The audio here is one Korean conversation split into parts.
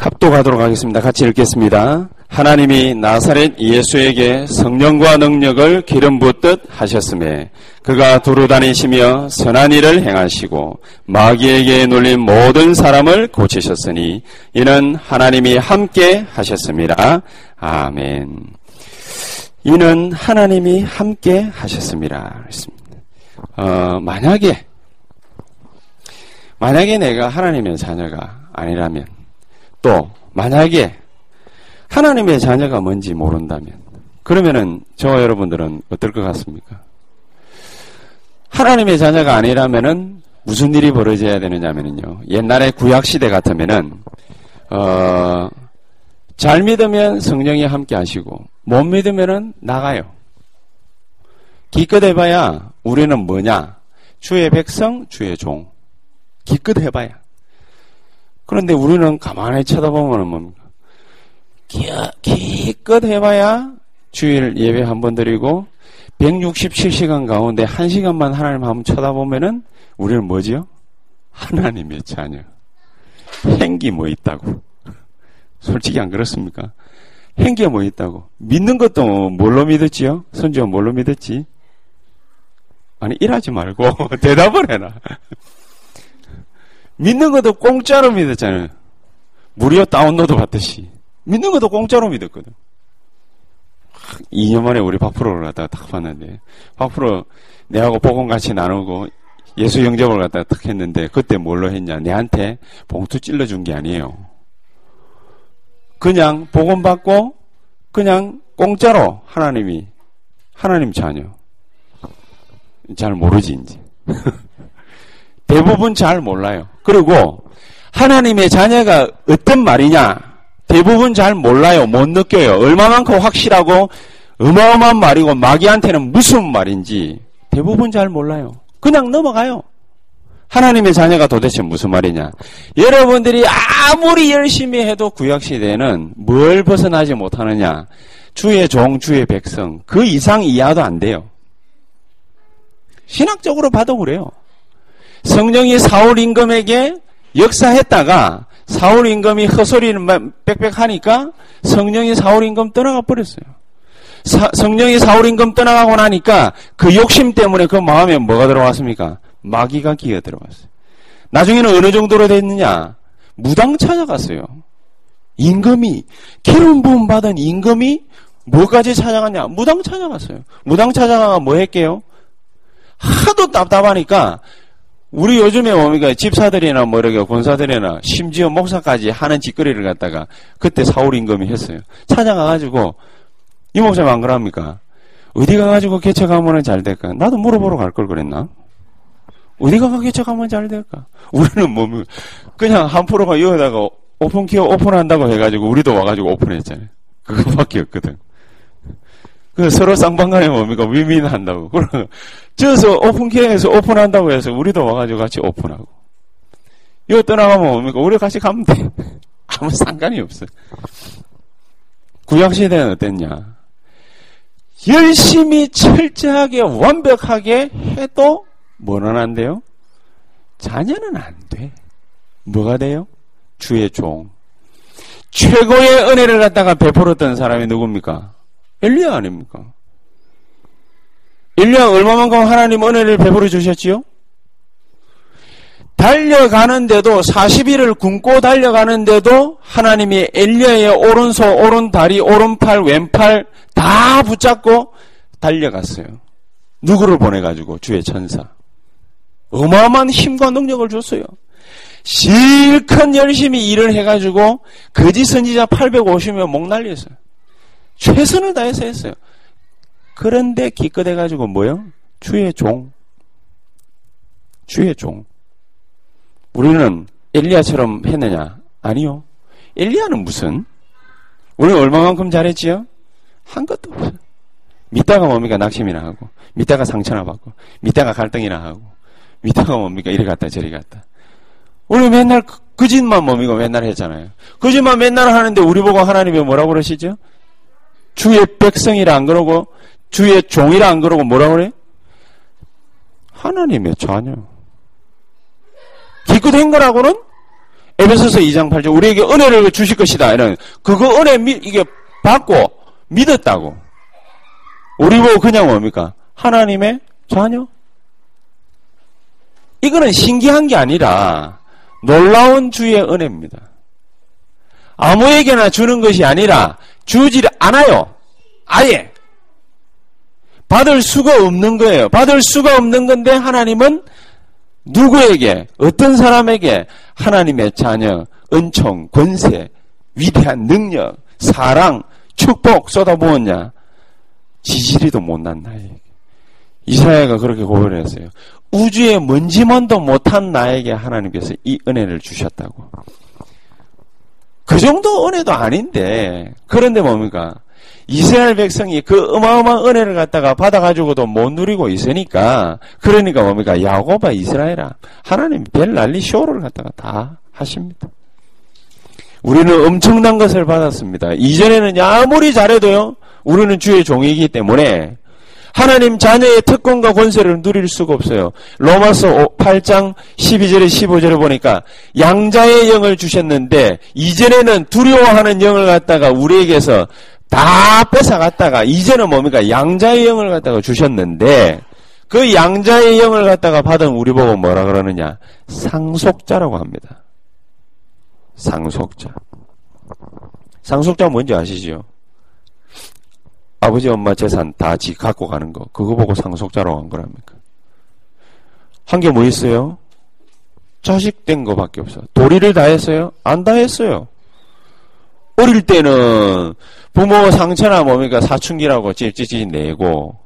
합독하도록 하겠습니다. 같이 읽겠습니다. 하나님이 나사렛 예수에게 성령과 능력을 기름 붓듯 하셨음에 그가 두루 다니시며 선한 일을 행하시고 마귀에게 눌린 모든 사람을 고치셨으니 이는 하나님이 함께 하셨습니다. 아멘. 이는 하나님이 함께 하셨습니다. 어, 만약에 만약에 내가 하나님의 자녀가 아니라면 또 만약에 하나님의 자녀가 뭔지 모른다면 그러면은 저와 여러분들은 어떨 것 같습니까? 하나님의 자녀가 아니라면은 무슨 일이 벌어져야 되느냐면요. 옛날에 구약 시대 같으면은 어, 잘 믿으면 성령이 함께 하시고 못 믿으면은 나가요. 기껏 해봐야 우리는 뭐냐? 주의 백성, 주의 종. 기껏 해봐야. 그런데 우리는 가만히 쳐다보면 뭡니까? 기껏 해봐야 주일 예배 한 번 드리고 167시간 가운데 1시간만 하나님 한번 쳐다보면은 우리는 뭐지요? 하나님의 자녀. 행기 뭐 있다고. 솔직히 안 그렇습니까? 행기가 뭐 있다고. 믿는 것도 뭘로 믿었지요? 선지가 뭘로 믿었지? 아니, 일하지 말고 대답을 해라. 믿는 것도 공짜로 믿었잖아요. 무료 다운로드 받듯이. 믿는 것도 공짜로 믿었거든. 2년 만에 우리 박프로를 갖다가 딱 봤는데, 박프로 내하고 복음 같이 나누고 예수 영접을 갖다가 딱 했는데, 그때 뭘로 했냐? 내한테 봉투 찔러준 게 아니에요. 그냥 복음 받고, 그냥 공짜로 하나님이, 하나님 자녀. 잘 모르지, 이제. 대부분 잘 몰라요. 그리고 하나님의 자녀가 어떤 말이냐? 대부분 잘 몰라요. 못 느껴요. 얼마만큼 확실하고 어마어마한 말이고 마귀한테는 무슨 말인지 대부분 잘 몰라요. 그냥 넘어가요. 하나님의 자녀가 도대체 무슨 말이냐? 여러분들이 아무리 열심히 해도 구약시대에는 뭘 벗어나지 못하느냐? 주의 종, 주의 백성. 그 이상 이하도 안 돼요. 신학적으로 봐도 그래요. 성령이 사울 임금에게 역사했다가 사울 임금이 헛소리를 빽빽 하니까 성령이 사울 임금 떠나가 버렸어요. 사, 성령이 사울 임금 떠나가고 나니까 그 욕심 때문에 그 마음에 뭐가 들어왔습니까? 마귀가 기어 들어갔어요. 나중에는 어느 정도로 됐느냐? 무당 찾아갔어요. 임금이 기름 부음 받은 임금이 뭐까지 찾아갔냐? 무당 찾아갔어요. 무당 찾아가가 뭐 했게요? 하도 답답하니까 우리 요즘에 뭡니까 집사들이나 뭐 이렇게 권사들이나 심지어 목사까지 하는 짓거리를 갖다가 그때 사울 임금이 했어요. 찾아가가지고 이 목사님 안 그럽니까? 어디 가가지고 개척하면 잘 될까? 나도 물어보러 갈 걸 그랬나? 어디 가가 개척하면 잘 될까? 우리는 뭐 그냥 한 프로가 여기다가 오픈 키어 오픈한다고 해가지고 우리도 와가지고 오픈했잖아요. 그거밖에 없거든. 그 서로 쌍방간에 뭡니까 위민한다고. 그럼 저서 오픈케어에서 오픈한다고 해서 우리도 와가지고 같이 오픈하고. 이거 떠나가면 뭡니까 우리 같이 가면 돼. 아무 상관이 없어. 구약 시대는 어땠냐? 열심히 철저하게 완벽하게 해도 뭐는 안 돼요? 자녀는 안 돼. 뭐가 돼요? 주의 종. 최고의 은혜를 갖다가 베풀었던 사람이 누굽니까? 엘리야 아닙니까? 엘리야 얼마만큼 하나님 은혜를 베풀어 주셨지요? 달려가는데도 40일을 굶고 달려가는데도 하나님이 엘리야의 오른손, 오른다리, 오른팔, 왼팔 다 붙잡고 달려갔어요. 누구를 보내가지고 주의 천사. 어마어마한 힘과 능력을 줬어요. 실컷 열심히 일을 해가지고 거짓 선지자 850명 목 날렸어요. 최선을 다해서 했어요. 그런데 기껏 해가지고 뭐요? 주의 종. 주의 종. 우리는 엘리야처럼 했느냐? 아니요. 엘리야는 무슨? 우리는 얼마만큼 잘했지요? 한 것도 없어요. 믿다가 뭡니까? 낙심이나 하고, 믿다가 상처나 받고, 믿다가 갈등이나 하고, 믿다가 뭡니까? 이리 갔다 저리 갔다. 우리 맨날 그, 그 짓만 뭡니까? 맨날 했잖아요. 그 짓만 맨날 하는데 우리 보고 하나님이 뭐라고 그러시죠? 주의 백성이라 안 그러고, 주의 종이라 안 그러고 뭐라고 그래? 하나님의 자녀. 기껏 한 거라고는 에베소서 2장 8절 우리에게 은혜를 주실 것이다. 이런 그거 은혜 미, 이게 받고 믿었다고. 우리 보고 그냥 뭡니까? 하나님의 자녀? 이거는 신기한 게 아니라 놀라운 주의 은혜입니다. 아무에게나 주는 것이 아니라 주지 않아요. 아예. 받을 수가 없는 거예요. 받을 수가 없는 건데 하나님은 누구에게, 어떤 사람에게 하나님의 자녀, 은총, 권세, 위대한 능력, 사랑, 축복 쏟아부었냐? 지지리도 못난 나에게. 이사야가 그렇게 고백했어요. 우주에 먼지만도 못한 나에게 하나님께서 이 은혜를 주셨다고. 그 정도 은혜도 아닌데, 그런데 뭡니까? 이스라엘 백성이 그 어마어마한 은혜를 갖다가 받아가지고도 못 누리고 있으니까, 그러니까 뭡니까? 야고바 이스라엘아. 하나님 별 난리 쇼를 갖다가 다 하십니다. 우리는 엄청난 것을 받았습니다. 이전에는 아무리 잘해도요, 우리는 주의 종이기 때문에 하나님 자녀의 특권과 권세를 누릴 수가 없어요. 로마서 8장 12절에 15절에 보니까 양자의 영을 주셨는데 이전에는 두려워하는 영을 갖다가 우리에게서 다 뺏어갔다가 이제는 뭡니까 양자의 영을 갖다가 주셨는데 그 양자의 영을 갖다가 받은 우리 보고 뭐라 그러느냐 상속자라고 합니다. 상속자. 상속자 뭔지 아시죠? 아버지 엄마 재산 다 지 갖고 가는 거 그거 보고 상속자라고 한 거랍니까? 한 게 뭐 있어요? 자식 된 거밖에 없어. 도리를 다 했어요? 안 다 했어요. 어릴 때는 부모 상처나 뭡니까 사춘기라고 찌찌찌 내고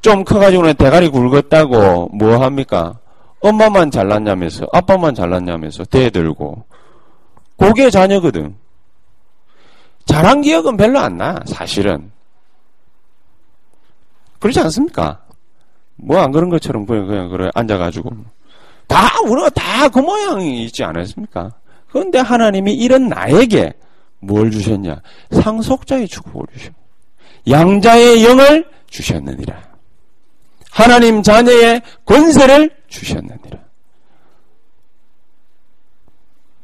좀 커가지고는 대가리 굵었다고 뭐 합니까? 엄마만 잘났냐면서 아빠만 잘났냐면서 대들고 그게 자녀거든. 잘한 기억은 별로 안 나, 사실은. 그렇지 않습니까? 뭐 안 그런 것처럼 그냥, 그냥, 그래, 앉아가지고. 다, 우리가 다 그 모양이 있지 않았습니까? 그런데 하나님이 이런 나에게 뭘 주셨냐? 상속자의 축복을 주셨 양자의 영을 주셨느니라. 하나님 자녀의 권세를 주셨느니라.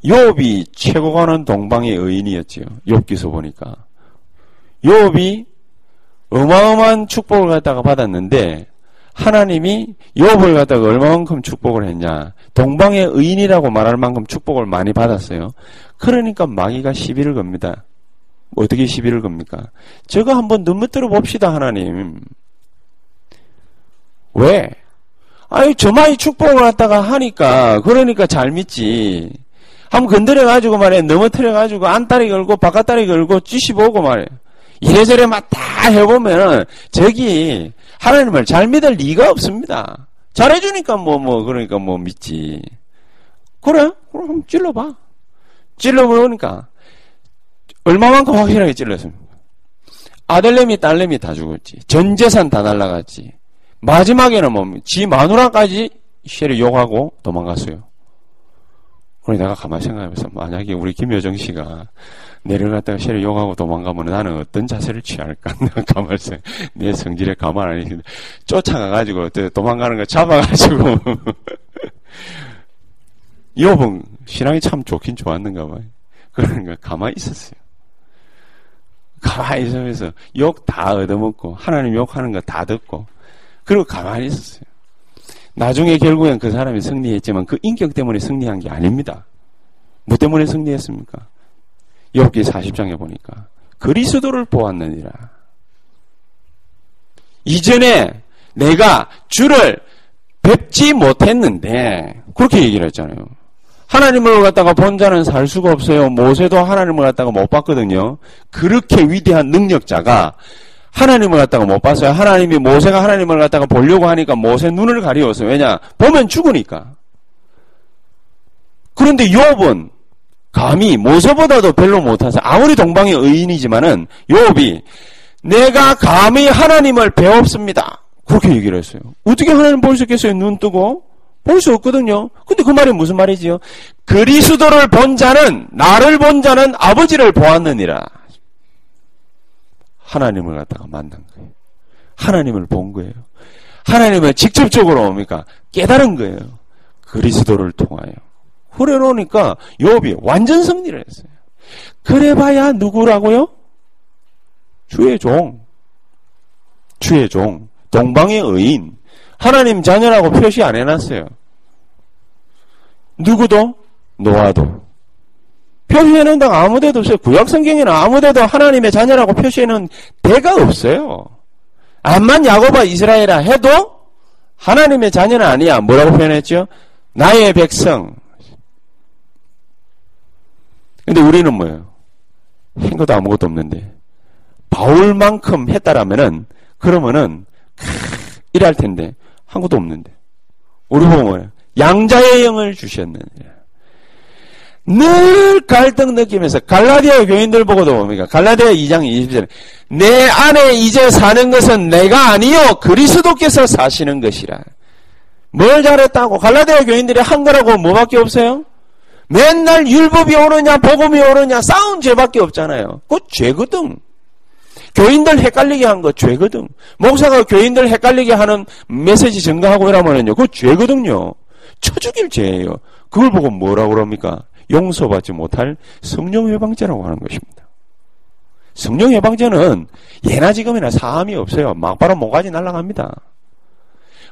욥이 최고 가는 동방의 의인이었지요. 욥기서 보니까. 욥이 어마어마한 축복을 갖다가 받았는데 하나님이 욥을 갖다가 얼마만큼 축복을 했냐. 동방의 의인이라고 말할 만큼 축복을 많이 받았어요. 그러니까 마귀가 시비를 겁니다. 어떻게 시비를 겁니까? 저거 한번 눈밑들어 봅시다, 하나님. 왜? 아니, 저마이 축복을 갖다가 하니까, 그러니까 잘 믿지. 한번 건드려가지고 말해, 넘어뜨려가지고, 안다리 걸고, 바깥다리 걸고, 찌시 보고 말해. 이래저래 막 다 해보면, 저기, 하나님을 잘 믿을 리가 없습니다. 잘해주니까 뭐, 뭐, 그러니까 뭐 믿지. 그래? 그럼 찔러봐. 찔러보니까, 얼마만큼 확실하게 찔렀습니까? 아들내미, 딸내미 다 죽었지. 전 재산 다 날라갔지. 마지막에는 뭐, 지 마누라까지 쉐를 욕하고 도망갔어요. 그래 내가 가만히 생각해보면서 만약에 우리 김여정 씨가 내려갔다가 쉐를 욕하고 도망가면 나는 어떤 자세를 취할까? 가만히 내 성질에 가만 안 있는데 쫓아가가지고 도망가는 거 잡아가지고 여봉 신앙이 참 좋긴 좋았는가 봐요. 그러니까 가만히 있었어요. 가만히 있으면서 욕 다 얻어먹고 하나님 욕하는 거 다 듣고 그리고 가만히 있었어요. 나중에 결국엔 그 사람이 승리했지만 그 인격 때문에 승리한 게 아닙니다. 뭐 때문에 승리했습니까? 엽기 40장에 보니까 그리스도를 보았느니라. 이전에 내가 주를 뵙지 못했는데 그렇게 얘기를 했잖아요. 하나님을 갖다가 본 자는 살 수가 없어요. 모세도 하나님을 갖다가 못 봤거든요. 그렇게 위대한 능력자가 하나님을 갖다가 못 봤어요. 하나님이 모세가 하나님을 갖다가 보려고 하니까 모세 눈을 가리웠어요. 왜냐? 보면 죽으니까. 그런데 욥은 감히 모세보다도 별로 못하서 아무리 동방의 의인이지만은 욥이 내가 감히 하나님을 배웠습니다. 그렇게 얘기를 했어요. 어떻게 하나님 볼 수 있겠어요? 눈 뜨고 볼 수 없거든요. 근데 그 말이 무슨 말이지요? 그리스도를 본 자는 나를 본 자는 아버지를 보았느니라. 하나님을 갖다가 만난 거예요. 하나님을 본 거예요. 하나님을 직접적으로 뭡니까? 깨달은 거예요. 그리스도를 통하여. 그래 놓으니까 욥이 완전 승리를 했어요. 그래봐야 누구라고요? 주의 종. 주의 종. 동방의 의인. 하나님 자녀라고 표시 안 해놨어요. 누구도? 노아도. 표시해놓은 데가 아무 데도 없어요. 구약 성경에는 아무 데도 하나님의 자녀라고 표시해놓은 데가 없어요. 암만 야고바 이스라엘아 해도 하나님의 자녀는 아니야. 뭐라고 표현했죠? 나의 백성. 근데 우리는 뭐예요? 한 것도 아무것도 없는데. 바울만큼 했다라면은, 그러면은, 이할 텐데, 한 것도 없는데. 우리 보고 뭐예요? 양자의 영을 주셨느니라. 늘 갈등 느끼면서 갈라디아 교인들 보고도 뭡니까? 갈라디아 2장 20절에 내 안에 이제 사는 것은 내가 아니요 그리스도께서 사시는 것이라. 뭘 잘했다고? 갈라디아 교인들이 한 거라고 뭐밖에 없어요? 맨날 율법이 오느냐 복음이 오느냐 싸운 죄밖에 없잖아요. 그거 죄거든. 교인들 헷갈리게 한 거 죄거든. 목사가 교인들 헷갈리게 하는 메시지 증가하고 이러면은요. 그거 죄거든요. 쳐 죽일 죄예요. 그걸 보고 뭐라고 그럽니까? 용서받지 못할 성령 해방죄라고 하는 것입니다. 성령 해방죄는 예나 지금이나 사함이 없어요. 막바로 모가지 날아갑니다.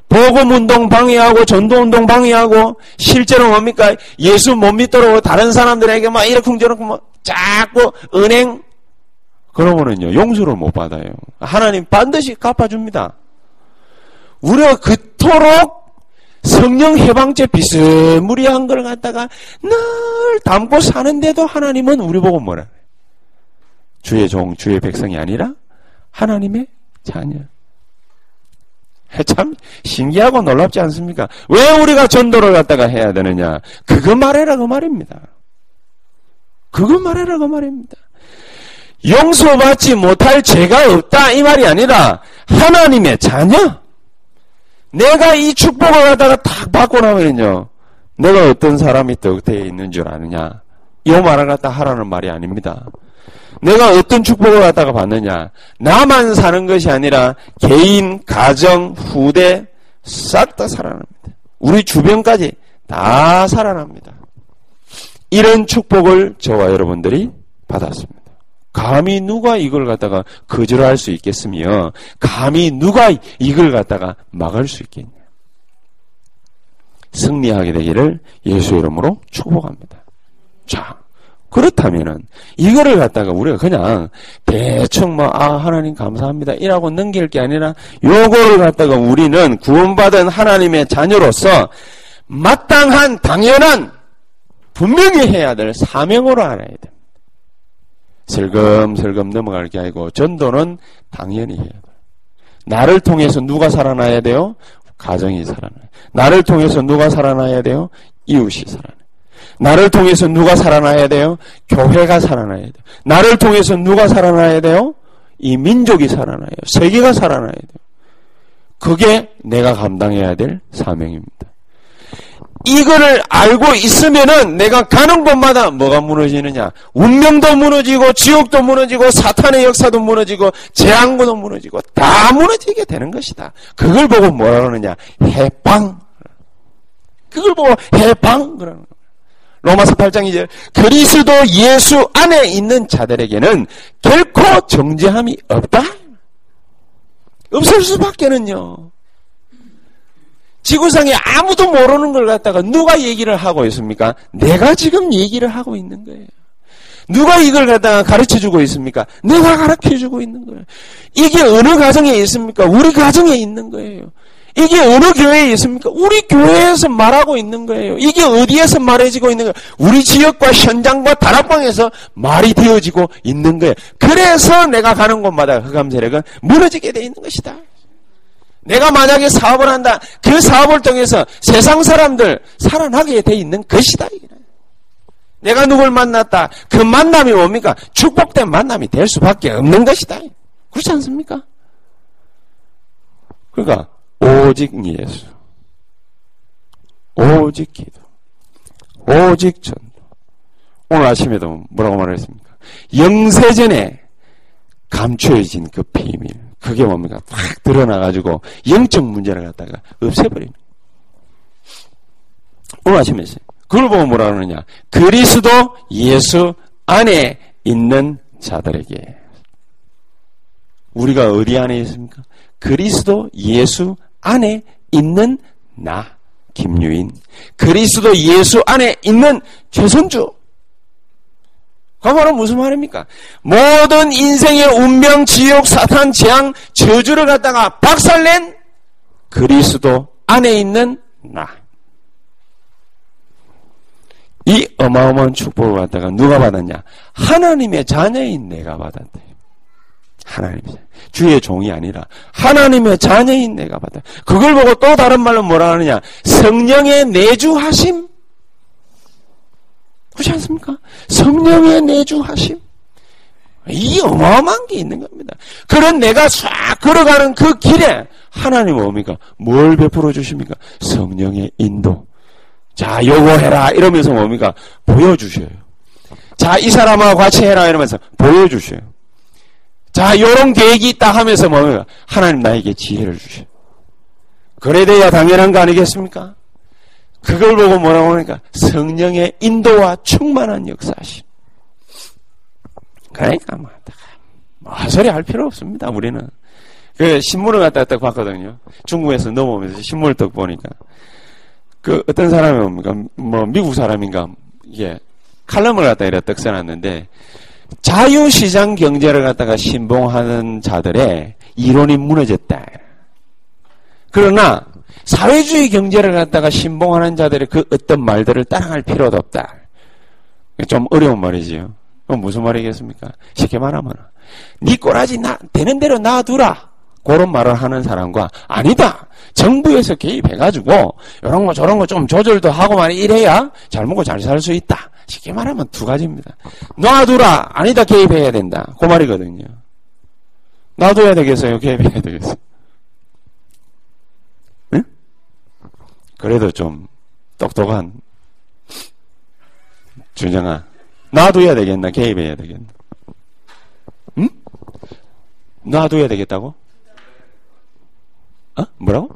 복음 운동 방해하고 전도 운동 방해하고 실제로 뭡니까? 예수 못 믿도록 다른 사람들에게 막 이렇게 저렇게 뭐 자꾸 은행 그러면은요 용서를 못 받아요. 하나님 반드시 갚아줍니다. 우리가 그토록 성령 해방죄 비스무리한 걸 갖다가 늘 담고 사는데도 하나님은 우리 보고 뭐라? 주의 종, 주의 백성이 아니라 하나님의 자녀. 참 신기하고 놀랍지 않습니까? 왜 우리가 전도를 갖다가 해야 되느냐? 그거 말해라 그 말입니다. 그거 말해라 그 말입니다. 용서받지 못할 죄가 없다 이 말이 아니라 하나님의 자녀. 내가 이 축복을 갖다가 딱 받고 나면요. 내가 어떤 사람이 떡대에 있는 줄 아느냐. 이 말을 갖다 하라는 말이 아닙니다. 내가 어떤 축복을 갖다가 받느냐. 나만 사는 것이 아니라 개인, 가정, 후대 싹 다 살아납니다. 우리 주변까지 다 살아납니다. 이런 축복을 저와 여러분들이 받았습니다. 감히 누가 이걸 갖다가 거절할 수 있겠으며 감히 누가 이걸 갖다가 막을 수 있겠냐. 승리하게 되기를 예수 이름으로 축복합니다. 자, 그렇다면은 이거를 갖다가 우리가 그냥 대충 뭐아 하나님 감사합니다 이라고 넘길 게 아니라 요거를 갖다가 우리는 구원받은 하나님의 자녀로서 마땅한 당연한 분명히 해야 될 사명으로 알아야 됩니다. 슬금슬금 넘어갈 게 아니고 전도는 당연히 해야 돼요. 나를 통해서 누가 살아나야 돼요? 가정이 살아나요. 나를 통해서 누가 살아나야 돼요? 이웃이 살아나요. 나를 통해서 누가 살아나야 돼요? 교회가 살아나야 돼요. 나를 통해서 누가 살아나야 돼요? 이 민족이 살아나요. 세계가 살아나야 돼요. 그게 내가 감당해야 될 사명입니다. 이거를 알고 있으면은 내가 가는 곳마다 뭐가 무너지느냐? 운명도 무너지고 지옥도 무너지고 사탄의 역사도 무너지고 재앙도 무너지고 다 무너지게 되는 것이다. 그걸 보고 뭐라 그러느냐? 해방. 그걸 보고 해방 그러는 거예요. 로마서 8장 2절 그리스도 예수 안에 있는 자들에게는 결코 정죄함이 없다. 없을 수밖에는요. 지구상에 아무도 모르는 걸 갖다가 누가 얘기를 하고 있습니까? 내가 지금 얘기를 하고 있는 거예요. 누가 이걸 갖다가 가르쳐 주고 있습니까? 내가 가르쳐 주고 있는 거예요. 이게 어느 가정에 있습니까? 우리 가정에 있는 거예요. 이게 어느 교회에 있습니까? 우리 교회에서 말하고 있는 거예요. 이게 어디에서 말해지고 있는 거예요? 우리 지역과 현장과 다락방에서 말이 되어지고 있는 거예요. 그래서 내가 가는 곳마다 흑암 세력은 무너지게 돼 있는 것이다. 내가 만약에 사업을 한다. 그 사업을 통해서 세상 사람들 살아나게 돼 있는 것이다. 내가 누굴 만났다. 그 만남이 뭡니까? 축복된 만남이 될 수밖에 없는 것이다. 그렇지 않습니까? 그러니까 오직 예수. 오직 기도. 오직 전도. 오늘 아침에도 뭐라고 말했습니까? 영세전에 감추어진 그 비밀. 그게 뭡니까? 탁 드러나가지고 영적 문제를 갖다가 없애버리는. 오늘 아침에. 그걸 보고 뭐라 그러느냐. 그리스도 예수 안에 있는 자들에게. 우리가 어디 안에 있습니까? 그리스도 예수 안에 있는 나, 김유인. 그리스도 예수 안에 있는 최선주. 그 말은 무슨 말입니까? 모든 인생의 운명, 지옥, 사탄, 재앙, 저주를 갖다가 박살낸 그리스도 안에 있는 나. 이 어마어마한 축복을 갖다가 누가 받았냐? 하나님의 자녀인 내가 받았대. 하나님의 주의 종이 아니라 하나님의 자녀인 내가 받아. 그걸 보고 또 다른 말로 뭐라 하느냐? 성령의 내주하심. 그렇지 않습니까? 성령의 내주하심. 이 어마어마한 게 있는 겁니다. 그런 내가 싹 걸어가는 그 길에 하나님 뭡니까? 뭘 베풀어 주십니까? 성령의 인도. 자, 요거 해라. 이러면서 뭡니까? 보여주셔요. 자, 이 사람하고 같이 해라. 이러면서 보여주셔요. 자, 요런 계획이 있다 하면서 뭡니까? 하나님 나에게 지혜를 주셔요. 그래 돼야 당연한 거 아니겠습니까? 그걸 보고 뭐라고 하니까 성령의 인도와 충만한 역사심. 그러니까 뭐, 뭐 헛소리 할 필요 없습니다. 우리는 그 신문을 갖다 딱 봤거든요. 중국에서 넘어오면서 신문을 딱 보니까 그 어떤 사람이 뭡니까? 뭐 미국 사람인가 이게 칼럼을 갖다 이렇게 딱 써놨는데 자유시장 경제를 갖다가 신봉하는 자들의 이론이 무너졌다. 그러나 사회주의 경제를 갖다가 신봉하는 자들의 그 어떤 말들을 따라갈 필요도 없다. 좀 어려운 말이지요. 무슨 말이겠습니까? 쉽게 말하면 네 꼬라지 나 되는 대로 놔두라. 그런 말을 하는 사람과 아니다. 정부에서 개입해가지고 이런 거 저런 거 좀 조절도 하고 만 이래야 잘 먹고 잘 살 수 있다. 쉽게 말하면 두 가지입니다. 놔두라. 아니다. 개입해야 된다. 그 말이거든요. 놔둬야 되겠어요. 개입해야 되겠어요. 응? 그래도 좀 똑똑한 준영아. 놔둬야 되겠나? 개입해야 되겠나? 응? 놔둬야 되겠다고? 어? 뭐라고?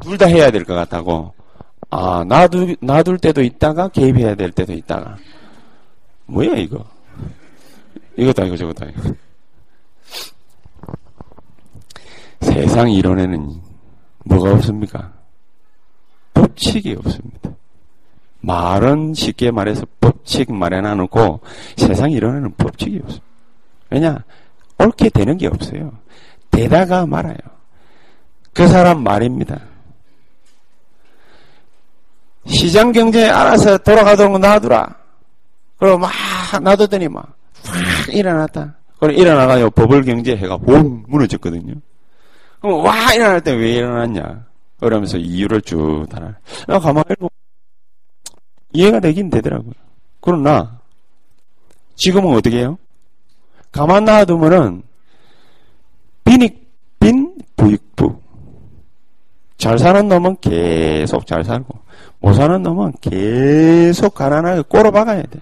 둘 다 해야 될 것 같다고. 아, 놔두, 놔둘 때도 있다가 개입해야 될 때도 있다가. 뭐야, 이거? 이것도 아니고 저것도 아니고. 세상 이론에는 뭐가 없습니까? 법칙이 없습니다. 말은 쉽게 말해서 법칙 마련해놓고 세상 이론에는 법칙이 없습니다. 왜냐? 옳게 되는 게 없어요. 되다가 말아요. 그 사람 말입니다. 시장 경제에 알아서 돌아가도록 놔두라. 그리고 막 놔두더니 막, 확 일어났다. 그럼 일어나가지고 버블 경제 해가 봉 무너졌거든요. 그럼 와 일어날 때 왜 일어났냐? 그러면서 이유를 쭉 달아. 나 가만히 보고 이해가 되긴 되더라고요. 그러나 지금은 어떻게 해요? 가만 놔두면은 빈익 빈 부익부 잘 사는 놈은 계속 잘 살고 못 사는 놈은 계속 가난하게 꼬라박아야 돼.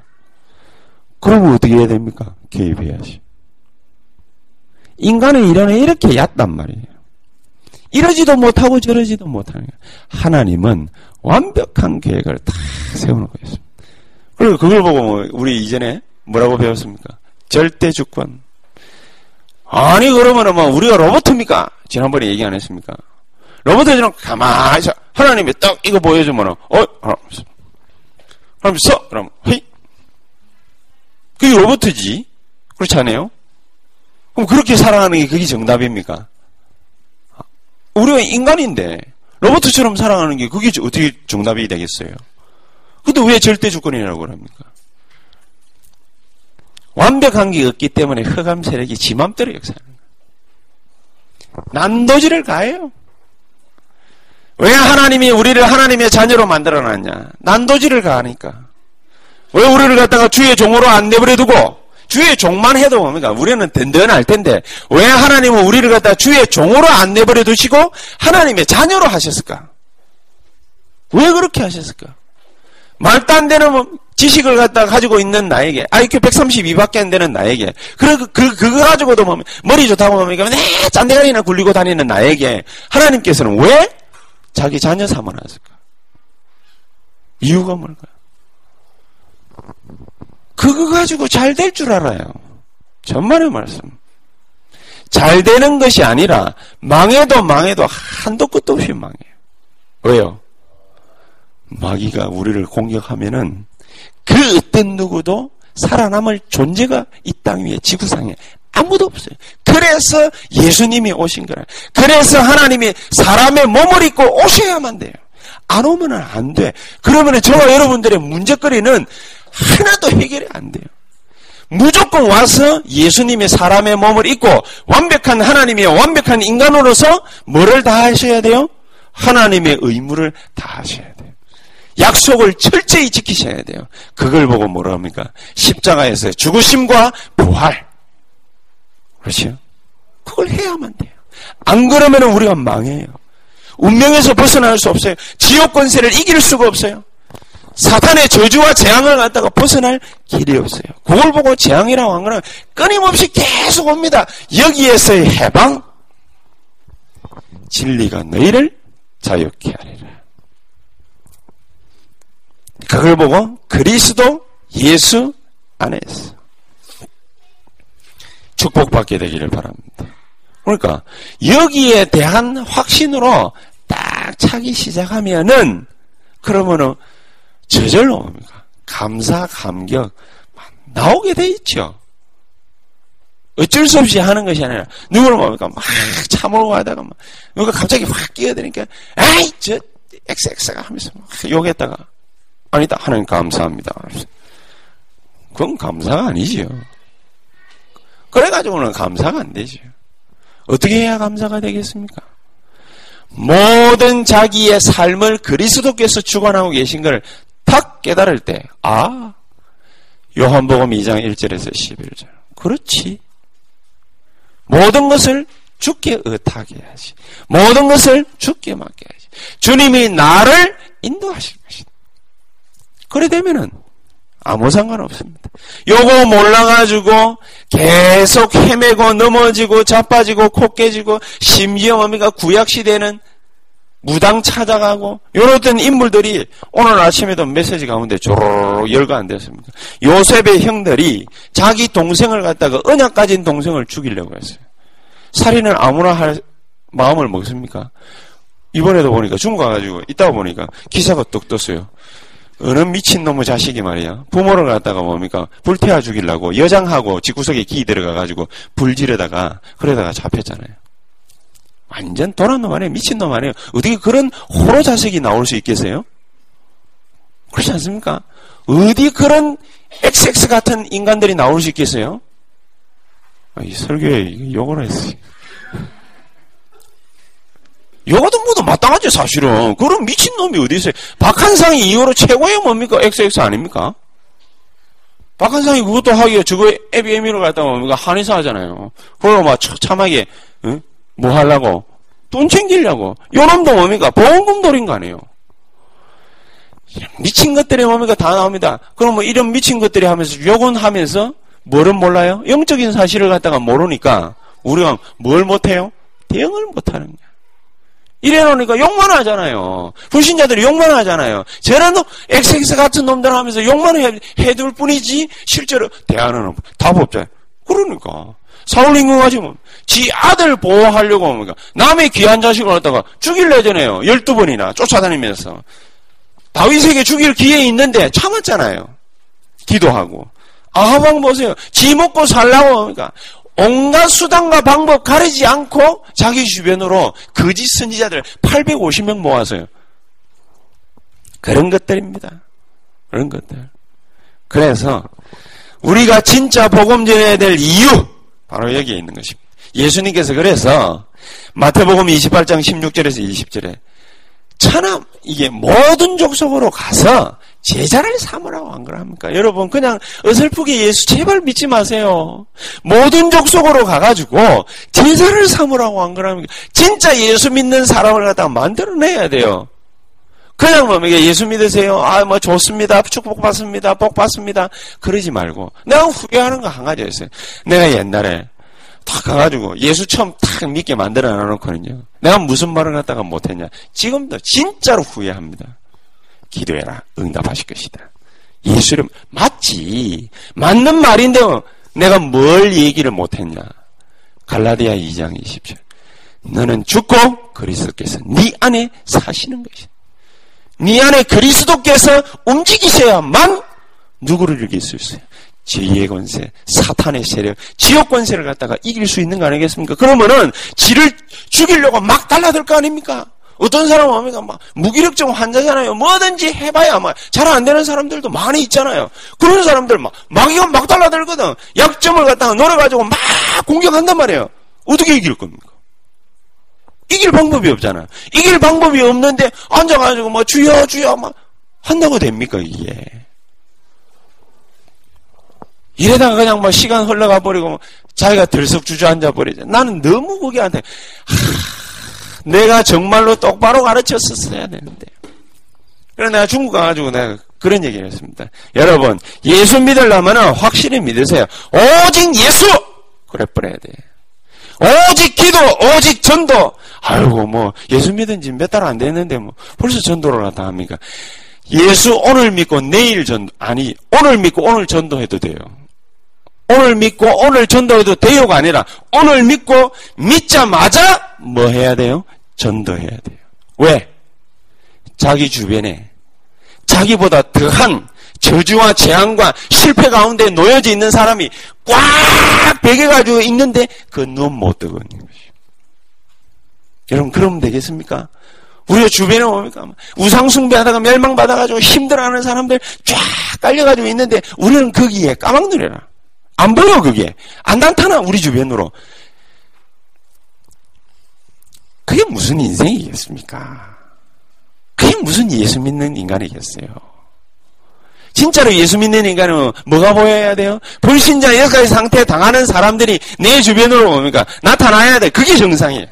그러면 어떻게 해야 됩니까? 개입해야지. 인간은 이런에 이렇게 얕단 말이에요. 이러지도 못하고 저러지도 못하는 거예요. 하나님은 완벽한 계획을 다 세워놓고 있습니다. 그리고 그걸 보고 뭐 우리 이전에 뭐라고 배웠습니까? 절대 주권. 아니 그러면은 뭐 우리가 로봇입니까? 지난번에 얘기 안 했습니까? 로봇처럼 가만히. 하나님이 딱 이거 보여주면, 어, 하나님, 하나님 서! 그럼, 헤이. 그게 로봇이지. 그렇지 않아요? 그럼 그렇게 살아가는 게 그게 정답입니까? 우리가 인간인데, 로봇처럼 살아가는 게 그게 어떻게 정답이 되겠어요? 근데 왜 절대 주권이라고 그럽니까? 완벽한 게 없기 때문에 흑암 세력이 지 맘대로 역사하는 거예요. 난도질을 가해요. 왜 하나님이 우리를 하나님의 자녀로 만들어놨냐? 난도질을 가하니까. 왜 우리를 갖다가 주의 종으로 안 내버려 두고 주의 종만 해도 뭡니까? 우리는 든든할 텐데 왜 하나님은 우리를 갖다가 주의 종으로 안 내버려 두시고 하나님의 자녀로 하셨을까? 왜 그렇게 하셨을까? 말도 안 되는 뭐 지식을 갖다 가지고 있는 나에게 IQ 132밖에 안 되는 나에게 그, 그, 그거 가지고도 뭐 머리 좋다고 뭡니까? 네, 짠대가리나 굴리고 다니는 나에게 하나님께서는 왜 자기 자녀 삼아놨을까? 이유가 뭘까요? 그거 가지고 잘 될 줄 알아요. 전만의 말씀. 잘 되는 것이 아니라 망해도 망해도 한도 끝도 없이 망해요. 왜요? 마귀가 우리를 공격하면은 그 어떤 누구도 살아남을 존재가 이 땅 위에 지구상에 아무도 없어요. 그래서 예수님이 오신 거라. 그래서 하나님이 사람의 몸을 입고 오셔야만 돼요. 안 오면 안 돼. 그러면 저와 여러분들의 문제거리는 하나도 해결이 안 돼요. 무조건 와서 예수님의 사람의 몸을 입고 완벽한 하나님의 완벽한 인간으로서 뭐를 다 하셔야 돼요? 하나님의 의무를 다 하셔야 돼요. 약속을 철저히 지키셔야 돼요. 그걸 보고 뭐라 합니까? 십자가에서 죽으심과 부활. 그렇죠? 그걸 해야만 돼요. 안 그러면 우리가 망해요. 운명에서 벗어날 수 없어요. 지옥 권세를 이길 수가 없어요. 사탄의 저주와 재앙을 갖다가 벗어날 길이 없어요. 그걸 보고 재앙이라고 한 거는 끊임없이 계속 옵니다. 여기에서의 해방, 진리가 너희를 자유케 하리라. 그걸 보고 그리스도 예수 안에서 축복받게 되기를 바랍니다. 그러니까 여기에 대한 확신으로 딱 차기 시작하면은 그러면은 저절로 뭡니까? 감사, 감격 나오게 돼 있죠. 어쩔 수 없이 하는 것이 아니라 누구를 뭡니까? 막 참으러 가다가 막 누가 갑자기 확 끼어드니까 에이 저 엑스엑스가 하면서 막 욕했다가 아니다 하나님 감사합니다. 그건 감사가 아니지요. 그래가지고는 감사가 안 되죠. 어떻게 해야 감사가 되겠습니까? 모든 자기의 삶을 그리스도께서 주관하고 계신 걸 탁 깨달을 때, 아, 요한복음 2장 1절에서 11절. 그렇지. 모든 것을 죽게 의탁해 야지. 모든 것을 죽게 맡게 야지. 주님이 나를 인도하실 것이다. 그래 되면은 아무 상관없습니다. 요거 몰라가지고 계속 헤매고 넘어지고 자빠지고 코 깨지고 심지어 뭡니까 구약시대는 무당 찾아가고 요런 인물들이 오늘 아침에도 메시지 가운데 조로록 열가 안 됐습니다. 요셉의 형들이 자기 동생을 갖다가 언약 가진 동생을 죽이려고 했어요. 살인을 아무나 할 마음을 먹습니까? 이번에도 보니까 중국 가가지고 이따가 보니까 기사가 뚝 떴어요. 어느 미친놈의 자식이 말이야. 부모를 갖다가 뭡니까? 불태워 죽이려고 여장하고 집구석에 기 들어가가지고 불 지르다가 그러다가 잡혔잖아요. 완전 도란 놈 아니에요. 미친 놈 아니에요. 어떻게 그런 호로 자식이 나올 수 있겠어요? 그렇지 않습니까? 어디 그런 XX 같은 인간들이 나올 수 있겠어요? 아, 이 설교에 욕을 했어요. 요거도 모두 마땅하죠, 사실은. 그런 미친놈이 어디 있어요? 박한상이 이후로 최고의 뭡니까? XX 아닙니까? 박한상이 그것도 하기에 저거 에비에미로 갔다가 뭡니까? 한의사 하잖아요. 그러고 막 참하게, 응? 뭐 하려고? 돈 챙기려고. 요 놈도 뭡니까? 보험금 돌인 거 아니에요. 미친 것들이 뭡니까? 다 나옵니다. 그럼 뭐 이런 미친 것들이 하면서 욕은 하면서 뭐를 몰라요? 영적인 사실을 갖다가 모르니까 우리가 뭘 못해요? 대응을 못하는 거야. 이래 놓으니까 욕만 하잖아요. 불신자들이 욕만 하잖아요. 놈, XX 같은 놈들 하면서 욕만 해, 해둘 뿐이지, 실제로 대안은 답 없잖아요. 그러니까. 사울 임금 가지고 지 아들 보호하려고 뭡니까? 남의 귀한 자식을 갖다가 죽일래잖아요. 12번이나 쫓아다니면서. 다윗에게 죽일 기회 있는데 참았잖아요. 기도하고. 아하방 보세요. 지 먹고 살라고 그러니까 온갖 수단과 방법 가리지 않고 자기 주변으로 거짓 선지자들 850명 모아서요. 그런 것들입니다. 그런 것들. 그래서 우리가 진짜 복음 전해야 될 이유 바로 여기에 있는 것입니다. 예수님께서 그래서 마태복음 28장 16절에서 20절에 천하 이게 모든 족속으로 가서 제자를 삼으라고 한 거랍니까? 여러분 그냥 어설프게 예수 제발 믿지 마세요. 모든 족속으로 가가지고 제자를 삼으라고 한 거랍니까? 진짜 예수 믿는 사람을 갖다가 만들어내야 돼요. 그냥 뭐 예수 믿으세요. 아 뭐 좋습니다. 축복 받습니다. 복 받습니다. 그러지 말고 내가 후회하는 거 한 가지 있어요. 내가 옛날에 탁 가가지고 예수 처음 탁 믿게 만들어 놔놓거든요. 내가 무슨 말을 갖다가 못했냐. 지금도 진짜로 후회합니다. 기도해라. 응답하실 것이다. 예수를 맞지. 맞는 말인데 내가 뭘 얘기를 못했냐. 갈라디아 2장 20절. 너는 죽고 그리스도께서 네 안에 사시는 것이다. 네 안에 그리스도께서 움직이셔야만 누구를 이길 수 있어요. 지의 권세, 사탄의 세력, 지옥 권세를 갖다가 이길 수 있는 거 아니겠습니까? 그러면은 지를 죽이려고 막 달라들 거 아닙니까? 어떤 사람은 뭡니까? 막 무기력증 환자잖아요. 뭐든지 해봐야 막 잘 안 되는 사람들도 많이 있잖아요. 그런 사람들 막, 막 이거 막 달라들거든. 약점을 갖다가 노려가지고 막 공격한단 말이에요. 어떻게 이길 겁니까? 이길 방법이 없잖아. 이길 방법이 없는데 앉아가지고 뭐 주여 주여 막 한다고 됩니까 이게? 이래다가 그냥 뭐 시간 흘러가 버리고 뭐 자기가 들썩 주저앉아 버리죠. 나는 너무 돼. 하, 내가 정말로 똑바로 가르쳤었어야 되는데. 그래서 내가 중국 가가지고 내가 그런 얘기를 했습니다. 여러분, 예수 믿으려면 확실히 믿으세요. 오직 예수! 그래 버려야 돼. 오직 기도, 오직 전도. 아이고, 뭐, 예수 믿은 지 몇 달 안 됐는데, 뭐, 벌써 전도를 하다 합니까? 예수 오늘 믿고 내일 전도, 아니, 오늘 믿고 오늘 전도해도 돼요. 오늘 믿고 오늘 전도해도 돼요가 아니라, 오늘 믿고 믿자마자 뭐 해야 돼요? 전도해야 돼요. 왜? 자기 주변에 자기보다 더한 저주와 재앙과 실패 가운데 놓여져 있는 사람이 꽉 베개가지고 있는데 그 눈못 것이요. 여러분 그러면 되겠습니까? 우리가 주변에 뭡니까? 우상숭배하다가 멸망받아가지고 힘들어하는 사람들 쫙 깔려가지고 있는데 우리는 거기에 까막 누려라. 안 보여 그게. 안 나타나 우리 주변으로. 그게 무슨 인생이겠습니까? 그게 무슨 예수 믿는 인간이겠어요? 진짜로 예수 믿는 인간은 뭐가 보여야 돼요? 불신자 여기까지 상태에 당하는 사람들이 내 주변으로 뭡니까? 나타나야 돼. 그게 정상이에요.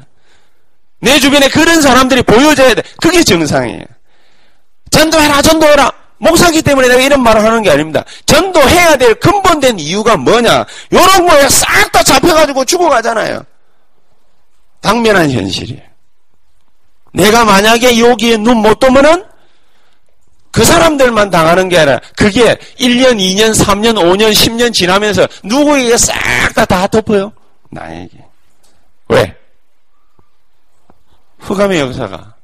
내 주변에 그런 사람들이 보여져야 돼. 그게 정상이에요. 전도해라, 전도해라. 목사기 때문에 내가 이런 말을 하는 게 아닙니다. 전도해야 될 근본된 이유가 뭐냐? 요런 거에 싹 다 잡혀가지고 죽어가잖아요. 당면한 현실이에요. 내가 만약에 여기에 눈 못 뜨면은 그 사람들만 당하는 게 아니라 그게 1년, 2년, 3년, 5년, 10년 지나면서 누구에게 싹 다다 덮어요? 나에게. 왜? 흑암의 역사가